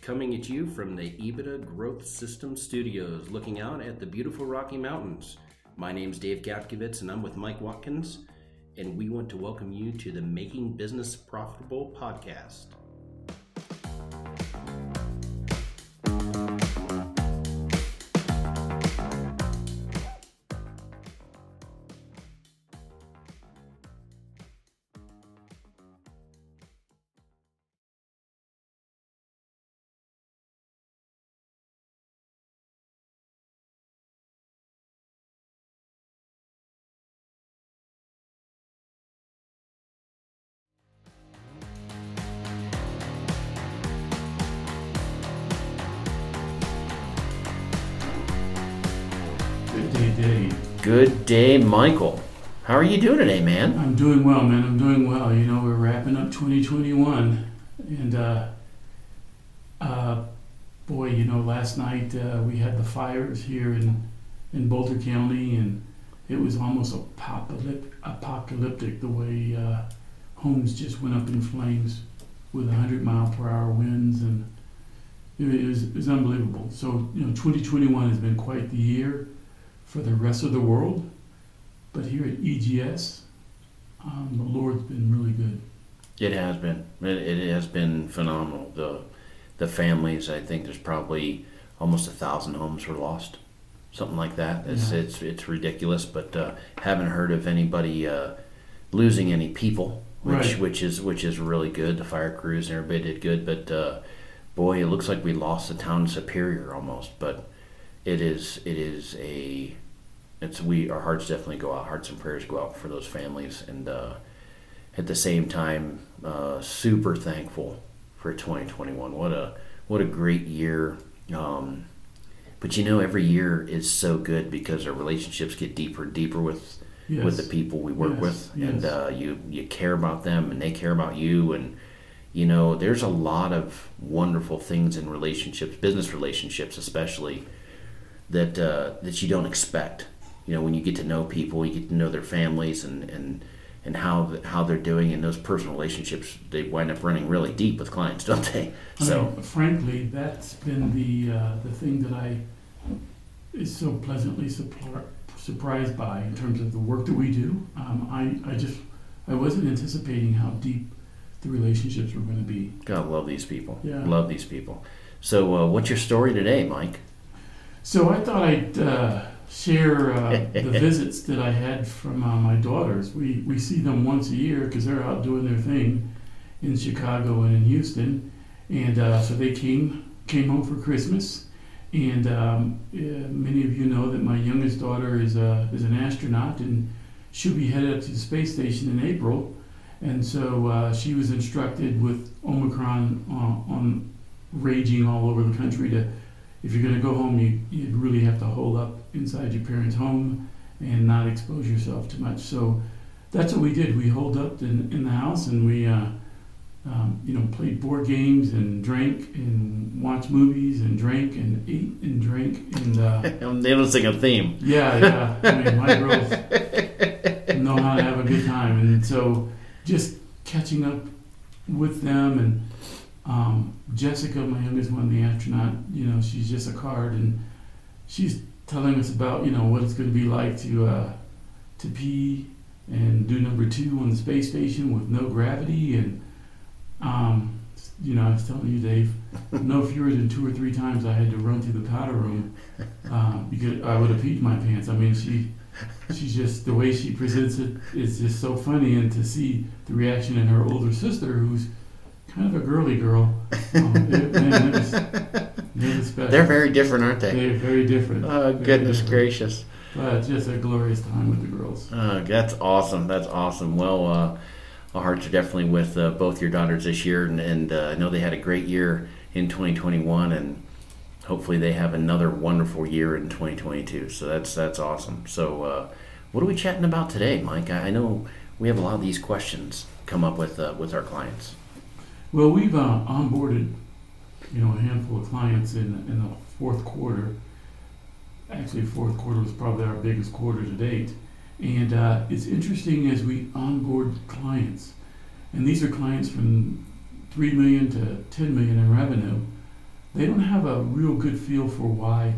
coming at you from the EBITDA Growth System Studios, looking out at the beautiful Rocky Mountains. My name's Dave Gapkevitz, and I'm with Mike Watkins, and we want to welcome you to the Making Business Profitable podcast. Good day, Michael. How are you doing today, man? I'm doing well, man. I'm doing well. You know, we're wrapping up 2021, and uh, uh, boy, you know, last night uh, we had the fires here in in Boulder County, and it was almost apocalyptic, the way uh, homes just went up in flames with 100 mile per hour winds, and it was, it was unbelievable. So, you know, 2021 has been quite the year for the rest of the world. But here at EGS, um, the Lord's been really good. It has been. It, it has been phenomenal. The the families. I think there's probably almost a thousand homes were lost, something like that. It's Yeah. it's it's ridiculous. But uh, haven't heard of anybody uh, losing any people, which Right. which is which is really good. The fire crews and everybody did good. But uh, boy, it looks like we lost the town of Superior almost. But it is it is a it's we our hearts definitely go out. Hearts and prayers go out for those families and. Uh, at the same time, uh, super thankful for 2021. What a what a great year. Um, but you know, every year is so good because our relationships get deeper and deeper with Yes. with the people we work Yes, with, and uh, you you care about them and they care about you, and you know, there's a lot of wonderful things in relationships, business relationships especially, that uh, that you don't expect. You know, when you get to know people, you get to know their families and and and how how they're doing, and those personal relationships they wind up running really deep with clients, don't they? I So mean, frankly, that's been the uh, the thing that I is so pleasantly surpri- surprised by in terms of the work that we do. Um, I I just I wasn't anticipating how deep the relationships were going to be. God love these people. Yeah. Love these people. So uh, what's your story today, Mike? So I thought I'd uh, share uh, the visits that I had from uh, my daughters. We we see them once a year because they're out doing their thing in Chicago and in Houston, and uh, so they came came home for Christmas. And um, uh, many of you know that my youngest daughter is a is an astronaut, and she'll be headed up to the space station in April. And so uh, she was instructed with Omicron uh, on raging all over the country to if you're going to go home, you, you really have to hold up inside your parents' home and not expose yourself too much. So that's what we did. We holed up in, in the house and we, uh, um, you know, played board games and drank and watched movies and drank and ate and drank and uh, they don't sing a theme. yeah, yeah. I mean, my girls know how to have a good time, and so just catching up with them and um, Jessica, my youngest one, the astronaut. You know, she's just a card, and she's telling us about you know what it's going to be like to uh, to pee and do number two on the space station with no gravity, and um, you know, I was telling you, Dave, no fewer than two or three times I had to run to the powder room uh, because I would have peed my pants. I mean, she, she's just the way she presents it is just so funny, and to see the reaction in her older sister, who's kind of a girly girl, um, it, man, it was, it was. They're very different, aren't they? They're very different. Oh Very goodness different. gracious! But just a glorious time with the girls. Uh, that's awesome. That's awesome. Well, uh, our hearts are definitely with uh, both your daughters this year, and, and uh, I know they had a great year in 2021, and hopefully they have another wonderful year in 2022. So that's that's awesome. So, uh, what are we chatting about today, Mike? I, I know we have a lot of these questions come up with uh, with our clients. Well, we've uh, onboarded, you know, a handful of clients in in the fourth quarter. Actually, fourth quarter was probably our biggest quarter to date, and uh, it's interesting as we onboard clients, and these are clients from three million to ten million in revenue. they don't have a real good feel for why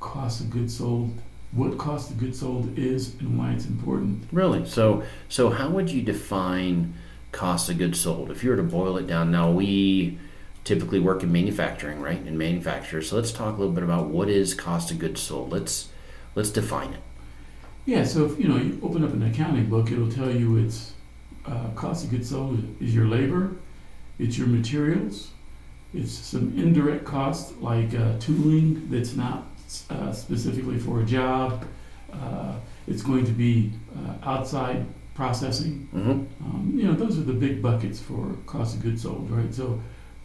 cost of goods sold, what cost of goods sold is, and why it's important. Really? So, so how would you define cost of goods sold if you were to boil it down? Now we typically work in manufacturing, right? In manufacturers. So let's talk a little bit about what is cost of goods sold. Let's let's define it. Yeah. So if you know you open up an accounting book, it'll tell you it's uh, cost of goods sold is your labor, it's your materials, it's some indirect costs like uh, tooling that's not uh, specifically for a job. Uh, it's going to be uh, outside processing. Mm-hmm. Um, you know, those are the big buckets for cost of goods sold, right? So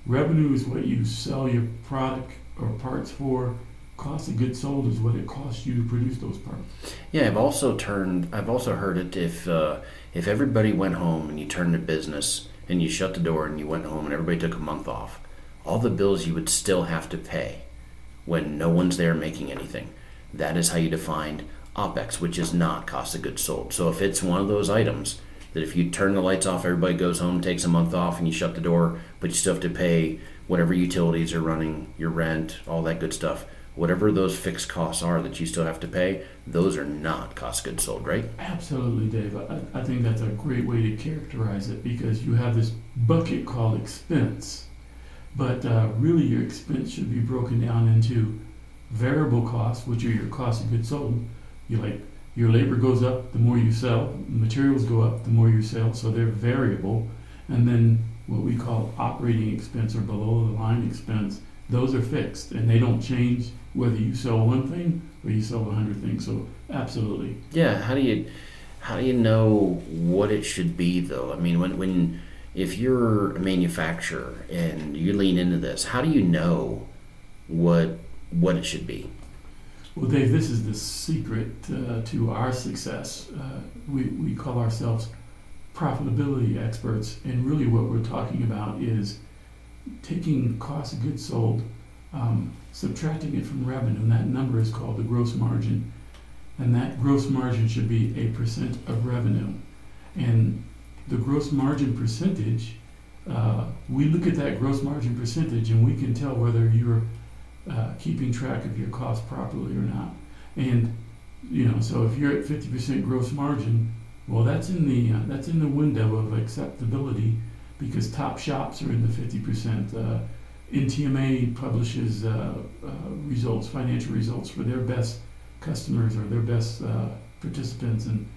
revenue is what you sell your product or parts for. Cost of goods sold is what it costs you to produce those parts. Yeah, I've also turned. I've also heard it if uh, if everybody went home and you turned a business and you shut the door and you went home and everybody took a month off, all the bills you would still have to pay when no one's there making anything. That is how you defined OPEX, which is not cost of goods sold. So if it's one of those items that if you turn the lights off, everybody goes home, takes a month off, and you shut the door, but you still have to pay whatever utilities are running, your rent, all that good stuff. Whatever those fixed costs are that you still have to pay, those are not cost of goods sold, right? Absolutely, Dave. I, I think that's a great way to characterize it because you have this bucket called expense, but uh, really your expense should be broken down into variable costs, which are your cost of goods sold. You like your labor goes up the more you sell, materials go up the more you sell, so they're variable. And then what we call operating expense or below the line expense, those are fixed and they don't change whether you sell one thing or you sell a hundred things. So absolutely. Yeah. How do you how do you know what it should be though? I mean, when when if you're a manufacturer and you lean into this, how do you know what what it should be? Well, Dave, this is the secret uh, to our success. Uh, we, we call ourselves profitability experts, and really what we're talking about is taking cost of goods sold, um, subtracting it from revenue, and that number is called the gross margin. And that gross margin should be a percent of revenue. And the gross margin percentage, uh, we look at that gross margin percentage and we can tell whether you're uh, keeping track of your costs properly or not. And you know, so if you're at 50% gross margin, well, that's in the uh, that's in the window of acceptability because top shops are in the 50%. Uh, NTMA publishes uh, uh, results, financial results for their best customers or their best uh, participants, and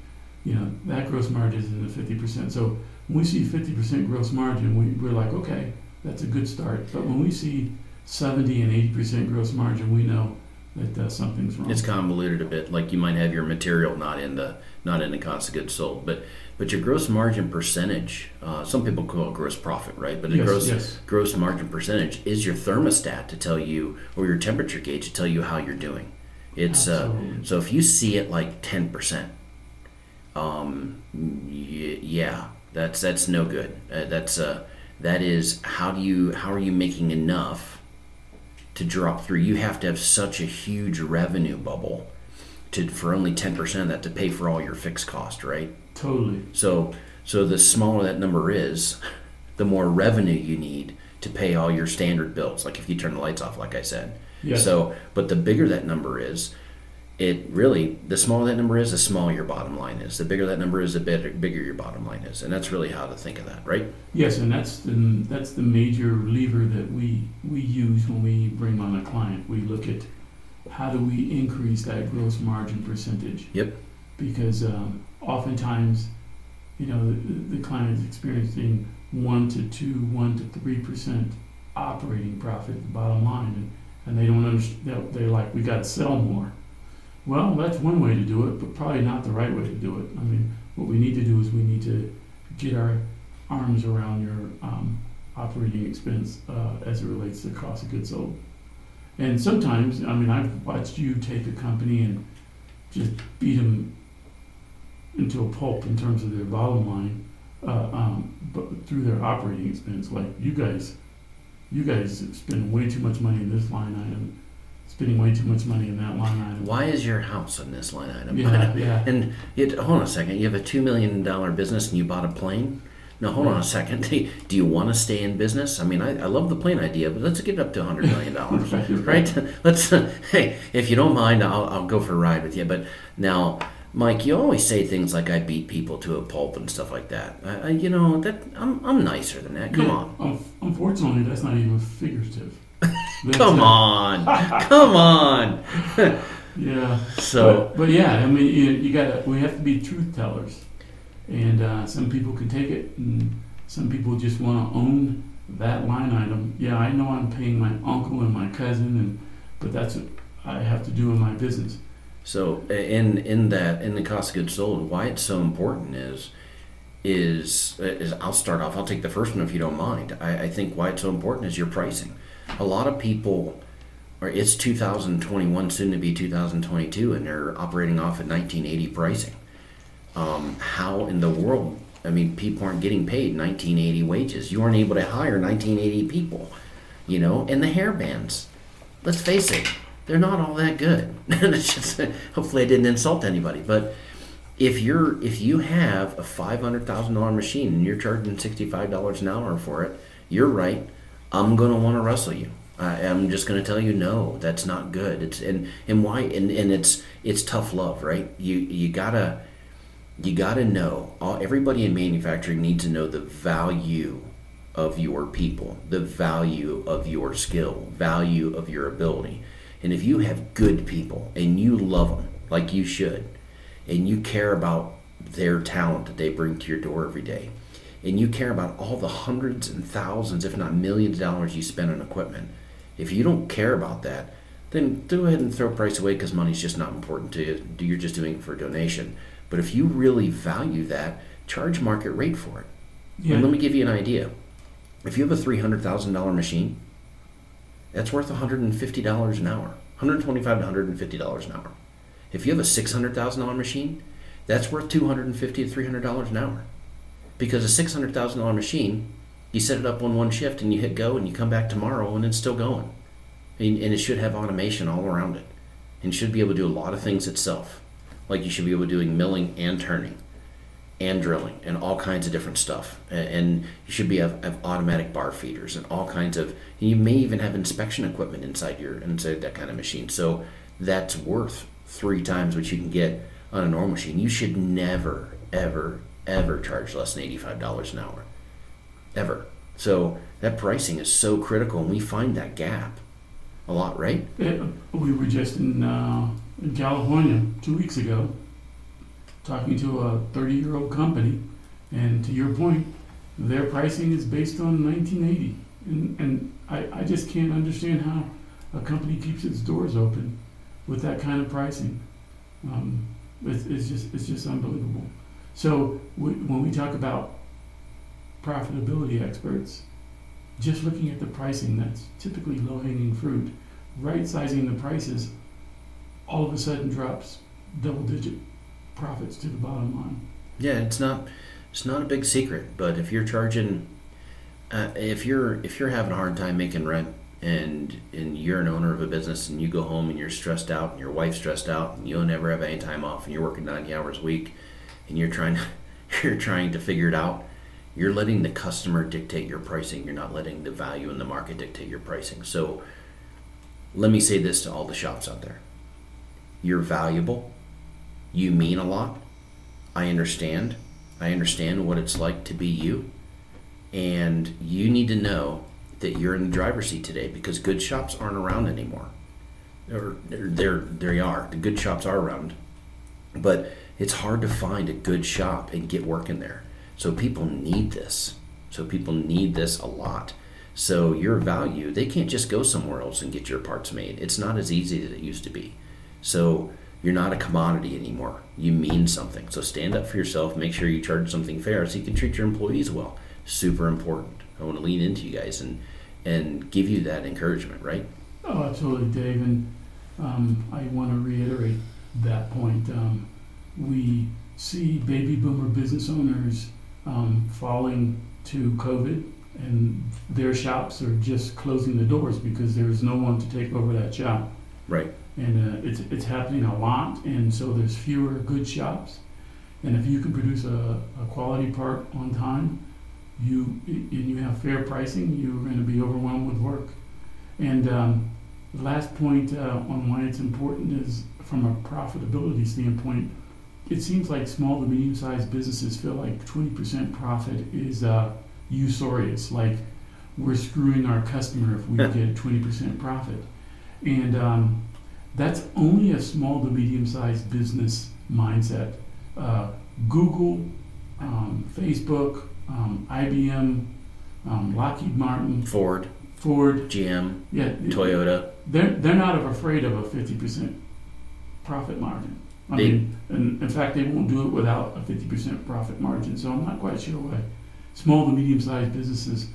you know that gross margin is in the 50%. So when we see 50% gross margin, we, we're like, okay, that's a good start. But when we see 70 and 80% gross margin, we know that uh, something's wrong. It's convoluted a bit. Like you might have your material not in the not in the cost of goods sold, but but your gross margin percentage. Uh, some people call it gross profit, right? But the Yes, gross yes. gross margin percentage is your thermostat to tell you, or your temperature gauge to tell you how you're doing. It's uh, so if you see it like ten percent, um, y- yeah, that's that's no good. Uh, that's uh, that is how do you how are you making enough to drop through? You have to have such a huge revenue bubble to for only ten percent of that to pay for all your fixed cost, right? Totally. So so the smaller that number is, the more revenue you need to pay all your standard bills. Like if you turn the lights off, like I said. Yes. So, but the bigger that number is, it really the smaller that number is, the smaller your bottom line is. The bigger that number is, the better, bigger your bottom line is, and that's really how to think of that, right? Yes, and that's the that's the major lever that we we use when we bring on a client. We look at how do we increase that gross margin percentage. Yep. Because um, oftentimes, you know, the, the client is experiencing one to two, one to three percent operating profit, the bottom line, and, and they don't understand. They're like, we got to sell more. Well, that's one way to do it, but probably not the right way to do it. I mean, what we need to do is we need to get our arms around your um, operating expense uh, as it relates to cost of goods sold. And sometimes, I mean, I've watched you take a company and just beat them into a pulp in terms of their bottom line, uh, um, but through their operating expense. Like you guys, you guys spend way too much money in this line item, spending way too much money in that line item. Why is your house in this line item? Yeah, yeah. And it, hold on a second. You have a two million dollar business and you bought a plane. no, hold on a second. Do you want to stay in business? I mean, I, I love the plane idea, but let's get up to $100 million, right? Let's, hey, if you don't mind, I'll, I'll go for a ride with you. But now, Mike, you always say things like I beat people to a pulp and stuff like that. I, I, you know, that I'm, I'm nicer than that. Come Yeah, on. un- Unfortunately, that's not even figurative. Come uh, on. Come on. Yeah. So, but, but yeah, I mean, you, you gotta. We have to be truth tellers, and uh, some people can take it, and some people just want to own that line item. Yeah, I know I'm paying my uncle and my cousin, and but that's what I have to do in my business. So in in that in the cost of goods sold, why it's so important is is is I'll start off. I'll take the first one if you don't mind. I, I think why it's so important is your pricing. A lot of people, or it's 2021, soon to be 2022, and they're operating off at 1980 pricing. Um, how in the world? I mean, people aren't getting paid 1980 wages. You aren't able to hire 1980 people. You know, and the hair bands. Let's face it, they're not all that good. Just- hopefully, I didn't insult anybody, but if you're if you have a five hundred thousand dollar machine and you're charging sixty five dollars an hour for it, you're right. I'm gonna want to wrestle you. I, I'm just gonna tell you no, that's not good. It's and and why and, and it's it's tough love, right? You you gotta you gotta know. All, everybody in manufacturing needs to know the value of your people, the value of your skill, value of your ability. And if you have good people and you love them like you should, and you care about their talent that they bring to your door every day, and you care about all the hundreds and thousands, if not millions of dollars you spend on equipment, if you don't care about that, then go ahead and throw price away because money's just not important to you. You're just doing it for a donation. But if you really value that, charge market rate for it. Yeah. And let me give you an idea. If you have a three hundred thousand dollar machine, that's worth one hundred and fifty dollars an hour, 125 to one hundred and fifty dollars an hour. If you have a six hundred thousand dollar machine, that's worth 250 to three hundred dollars an hour. Because a six hundred thousand dollar machine, you set it up on one shift and you hit go and you come back tomorrow and it's still going, and, and it should have automation all around it, and should be able to do a lot of things itself. Like you should be able to doing milling and turning and drilling and all kinds of different stuff. And you should be have, have automatic bar feeders and all kinds of. You may even have inspection equipment inside your inside that kind of machine. So that's worth three times what you can get on a normal machine. You should never, ever, ever charge less than eighty five dollars an hour, ever. So that pricing is so critical, and we find that gap a lot, right? We were just in, uh, in California two weeks ago talking to a 30 year old company, and to your point, their pricing is based on 1980. And, and I, I just can't understand how a company keeps its doors open with that kind of pricing. Um, it's, it's, just, it's just unbelievable. So we, when we talk about profitability experts, just looking at the pricing, that's typically low hanging fruit right sizing the prices all of a sudden drops double digit profits to the bottom line. Yeah, it's not it's not a big secret, but if you're charging uh, if you're if you're having a hard time making rent and and you're an owner of a business and you go home and you're stressed out and your wife's stressed out and you'll never have any time off and you're working 90 hours a week and you're trying you're trying to figure it out you're letting the customer dictate your pricing you're not letting the value in the market dictate your pricing so let me say this to all the shops out there you're valuable you mean a lot I understand. I understand what it's like to be you. And you need to know that you're in the driver's seat today because good shops aren't around anymore. Or they're, they are. The good shops are around. But it's hard to find a good shop and get work in there. So people need this. So people need this a lot. So your value, they can't just go somewhere else and get your parts made. It's not as easy as it used to be. So you're not a commodity anymore. You mean something. So stand up for yourself. Make sure you charge something fair so you can treat your employees well. Super important. I want to lean into you guys and and give you that encouragement, right? Oh, absolutely, Dave. And um, I want to reiterate that point. Um, we see baby boomer business owners um, falling to COVID, and their shops are just closing the doors because there's no one to take over that shop. Right. and uh, it's it's happening a lot, and so there's fewer good shops. And if you can produce a, a quality part on time, you and you have fair pricing, you're going to be overwhelmed with work. And um, the last point uh, on why it's important is from a profitability standpoint. It seems like small to medium-sized businesses feel like 20% profit is uh, usurious, like we're screwing our customer if we get 20% profit. And um, that's only a small to medium-sized business mindset. Uh, Google, um, Facebook, um, IBM, um, Lockheed Martin, Ford, Ford, GM, yeah, Toyota. they're they're not afraid of a fifty percent profit margin. I They- mean, and in fact, they won't do it without a fifty percent profit margin. So I'm not quite sure why small to medium-sized businesses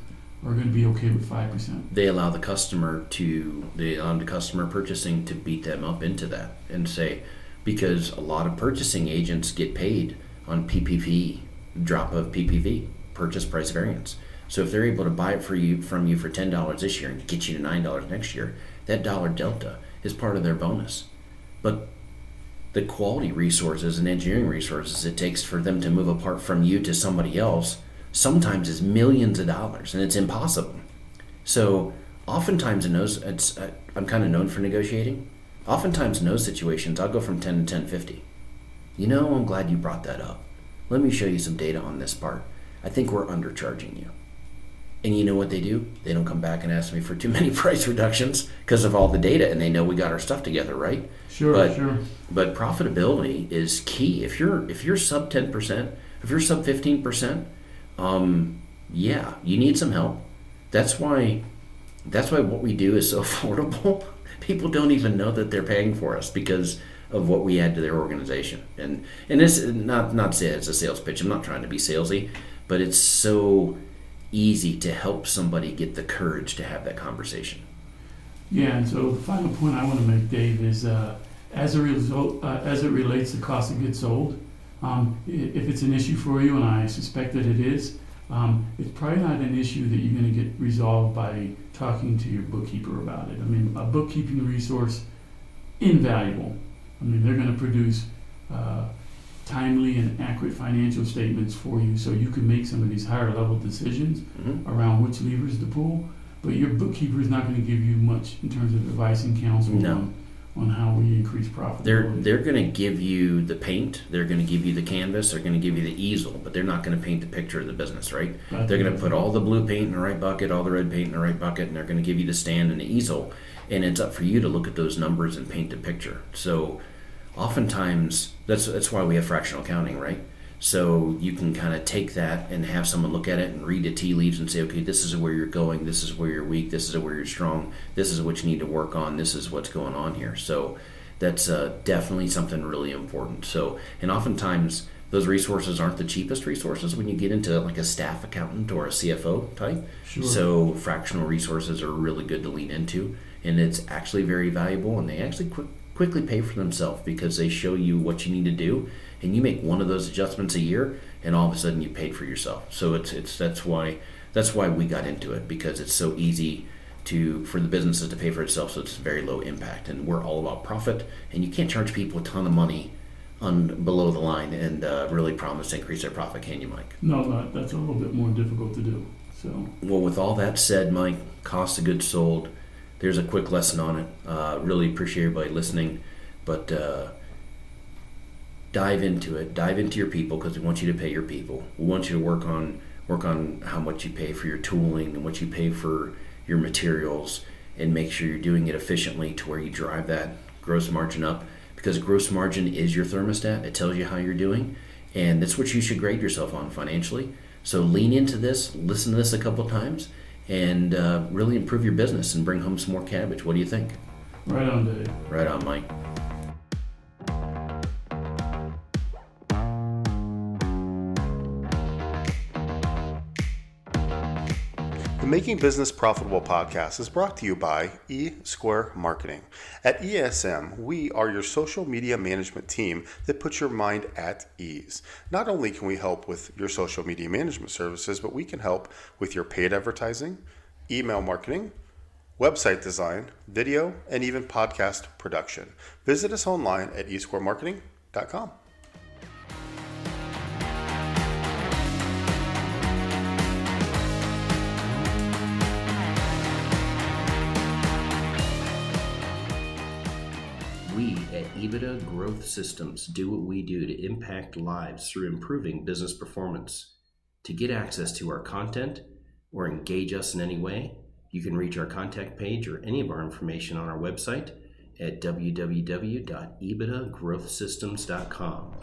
are going to be okay with five percent. They allow the customer to they allow the customer purchasing to beat them up into that and say because a lot of purchasing agents get paid on PPV drop of PPV purchase price variance. So if they're able to buy it for you from you for ten dollars this year and get you to nine dollars next year, that dollar delta is part of their bonus. But the quality resources and engineering resources it takes for them to move apart from you to somebody else sometimes is millions of dollars and it's impossible. So oftentimes in those, it's, uh, I'm kind of known for negotiating. Oftentimes in those situations, I'll go from 10 to 1050. You know, I'm glad you brought that up. Let me show you some data on this part. I think we're undercharging you. And you know what they do? They don't come back and ask me for too many price reductions because of all the data and they know we got our stuff together, right? Sure, But- sure. But profitability is key. If you're if you're sub 10%, if you're sub 15%, um, yeah, you need some help. That's why that's why what we do is so affordable. People don't even know that they're paying for us because of what we add to their organization. And and this not not say it's a sales pitch. I'm not trying to be salesy, but it's so easy to help somebody get the courage to have that conversation. Yeah, and so the final point I want to make, Dave, is uh, as a result, uh, as it relates to cost of goods sold, um, if it's an issue for you, and I suspect that it is, um, it's probably not an issue that you're going to get resolved by talking to your bookkeeper about it. I mean, a bookkeeping resource, invaluable. I mean, they're going to produce uh, timely and accurate financial statements for you so you can make some of these higher level decisions hmm around which levers to pull, but your bookkeeper is not going to give you much in terms of advice and counsel No. on, on how we increase profit. They're they're going to give you the paint, they're going to give you the canvas, they're going to give you the easel, but they're not going to paint the picture of the business, right? But- They're going to put all the blue paint in the right bucket, all the red paint in the right bucket, and they're going to give you the stand and the easel, and it's up for you to look at those numbers and paint the picture. So, oftentimes that's that's why we have fractional accounting, right? So you can kind of take that and have someone look at it and read the tea leaves and say, okay, this is where you're going, this is where you're weak, this is where you're strong, this is what you need to work on, this is what's going on here. So that's uh, definitely something really important. So, and oftentimes those resources aren't the cheapest resources when you get into like a staff accountant or a CFO type. Sure. So fractional resources are really good to lean into, and it's actually very valuable, and they actually quick, quickly pay for themselves because they show you what you need to do, and you make one of those adjustments a year, and all of a sudden you paid for yourself. So it's it's that's why that's why we got into it because it's so easy to for the businesses to pay for itself, so it's very low impact, and we're all about profit, and you can't charge people a ton of money on below the line and uh, really promise to increase their profit, can you, Mike? no, that, that's a little bit more difficult to do. So, Well, with all that said, Mike, cost of goods sold, there's a quick lesson on it. Uh, really appreciate everybody listening, but uh, dive into it. Dive into your people because we want you to pay your people. We want you to work on work on how much you pay for your tooling and what you pay for your materials, and make sure you're doing it efficiently to where you drive that gross margin up. Because gross margin is your thermostat. It tells you how you're doing, and that's what you should grade yourself on financially. So lean into this, listen to this a couple times, and uh, really improve your business and bring home some more cabbage. What do you think? right on, Dave. Right on, Mike. Making Business Profitable podcast is brought to you by E Square Marketing. At ESM, we are your social media management team that puts your mind at ease. Not only can we help with your social media management services, but we can help with your paid advertising, email marketing, website design, video, and even podcast production. Visit us online at esquaremarketing.com. Growth Systems do what we do to impact lives through improving business performance. To get access to our content or engage us in any way, you can reach our contact page or any of our information on our website at www.ebitagrowthsystems.com.